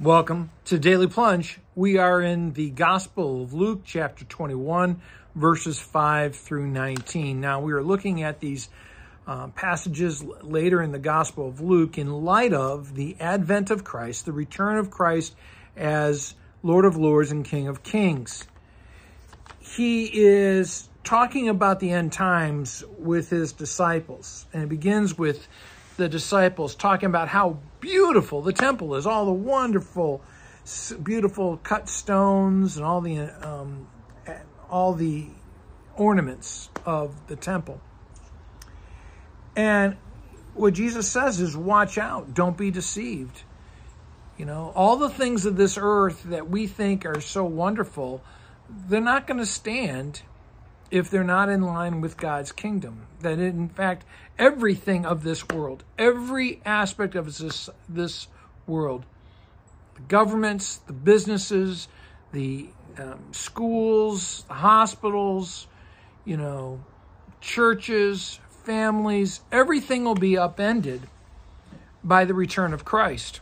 Welcome to Daily Plunge. We are in the Gospel of Luke, chapter 21, verses 5 through 19. Now, we are looking at these uh, passages later in the Gospel of Luke in light of the advent of Christ, the return of Christ as Lord of Lords and King of Kings. He is talking about the end times with his disciples, and it begins with the disciples talking about how beautiful the temple is, all the wonderful, beautiful cut stones and all the um, all the ornaments of the temple. And what Jesus says is, watch out, don't be deceived. You know, all the things of this earth that we think are so wonderful, they're not going to stand if they're not in line with God's kingdom. That in fact, everything of this world, every aspect of this, this world, the governments, the businesses, the um, schools, hospitals, you know, churches, families, everything will be upended by the return of Christ.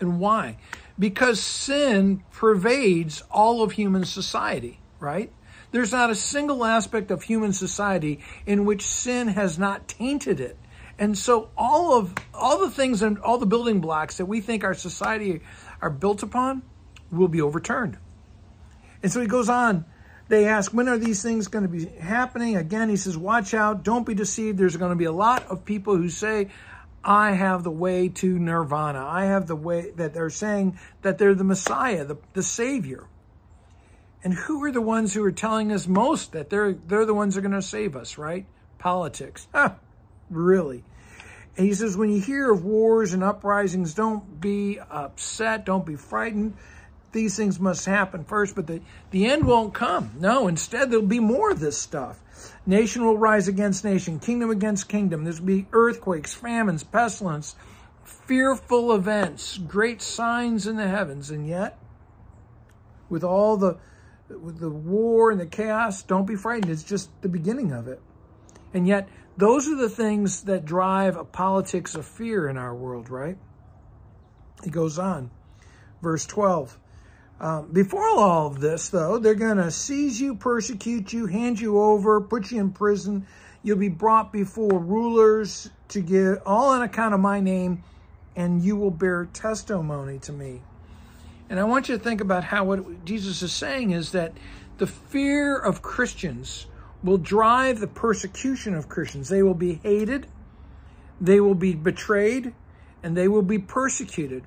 And why? Because sin pervades all of human society, right? There's not a single aspect of human society in which sin has not tainted it. And so all of all the things and all the building blocks that we think our society are built upon will be overturned. And so he goes on. They ask, when are these things going to be happening? Again, he says, watch out. Don't be deceived. There's going to be a lot of people who say, I have the way to nirvana. I have the way that they're saying that they're the Messiah, the, the Savior. And who are the ones who are telling us most that they're they're the ones that are going to save us, right? Politics. Huh, really. And he says, when you hear of wars and uprisings, don't be upset, don't be frightened. These things must happen first, but the, the end won't come. No, instead, there'll be more of this stuff. Nation will rise against nation, kingdom against kingdom. There's be earthquakes, famines, pestilence, fearful events, great signs in the heavens. And yet, with all the with the war and the chaos, don't be frightened. It's just the beginning of it. And yet, those are the things that drive a politics of fear in our world, right? He goes on, verse 12. Um, before all of this, though, they're going to seize you, persecute you, hand you over, put you in prison. You'll be brought before rulers to give all on account of my name, and you will bear testimony to me. And I want you to think about how what Jesus is saying is that the fear of Christians will drive the persecution of Christians. They will be hated, they will be betrayed, and they will be persecuted.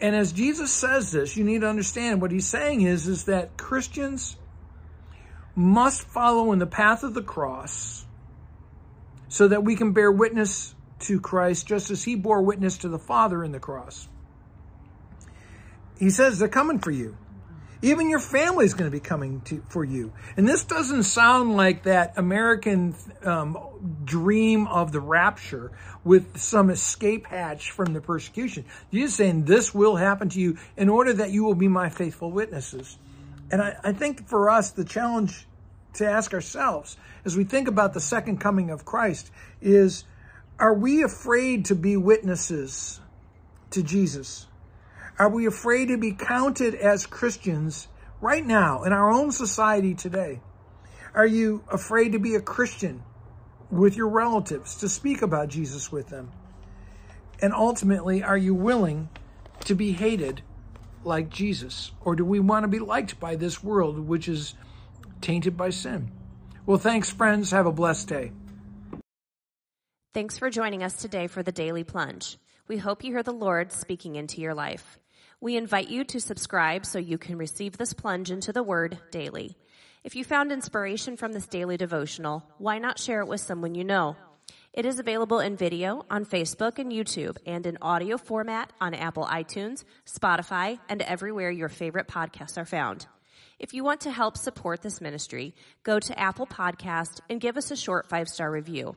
And as Jesus says this, you need to understand what he's saying is, is that Christians must follow in the path of the cross so that we can bear witness to Christ just as he bore witness to the Father in the cross. He says they're coming for you. Even your family is going to be coming to, for you. And this doesn't sound like that American um, dream of the rapture with some escape hatch from the persecution. He's saying this will happen to you in order that you will be my faithful witnesses. And I, I think for us, the challenge to ask ourselves as we think about the second coming of Christ is, are we afraid to be witnesses to Jesus? Are we afraid to be counted as Christians right now in our own society today? Are you afraid to be a Christian with your relatives, to speak about Jesus with them? And ultimately, are you willing to be hated like Jesus? Or do we want to be liked by this world, which is tainted by sin? Well, thanks, friends. Have a blessed day. Thanks for joining us today for the Daily Plunge. We hope you hear the Lord speaking into your life. We invite you to subscribe so you can receive this plunge into the Word daily. If you found inspiration from this daily devotional, why not share it with someone you know? It is available in video on Facebook and YouTube and in audio format on Apple iTunes, Spotify, and everywhere your favorite podcasts are found. If you want to help support this ministry, go to Apple Podcast and give us a short five star review.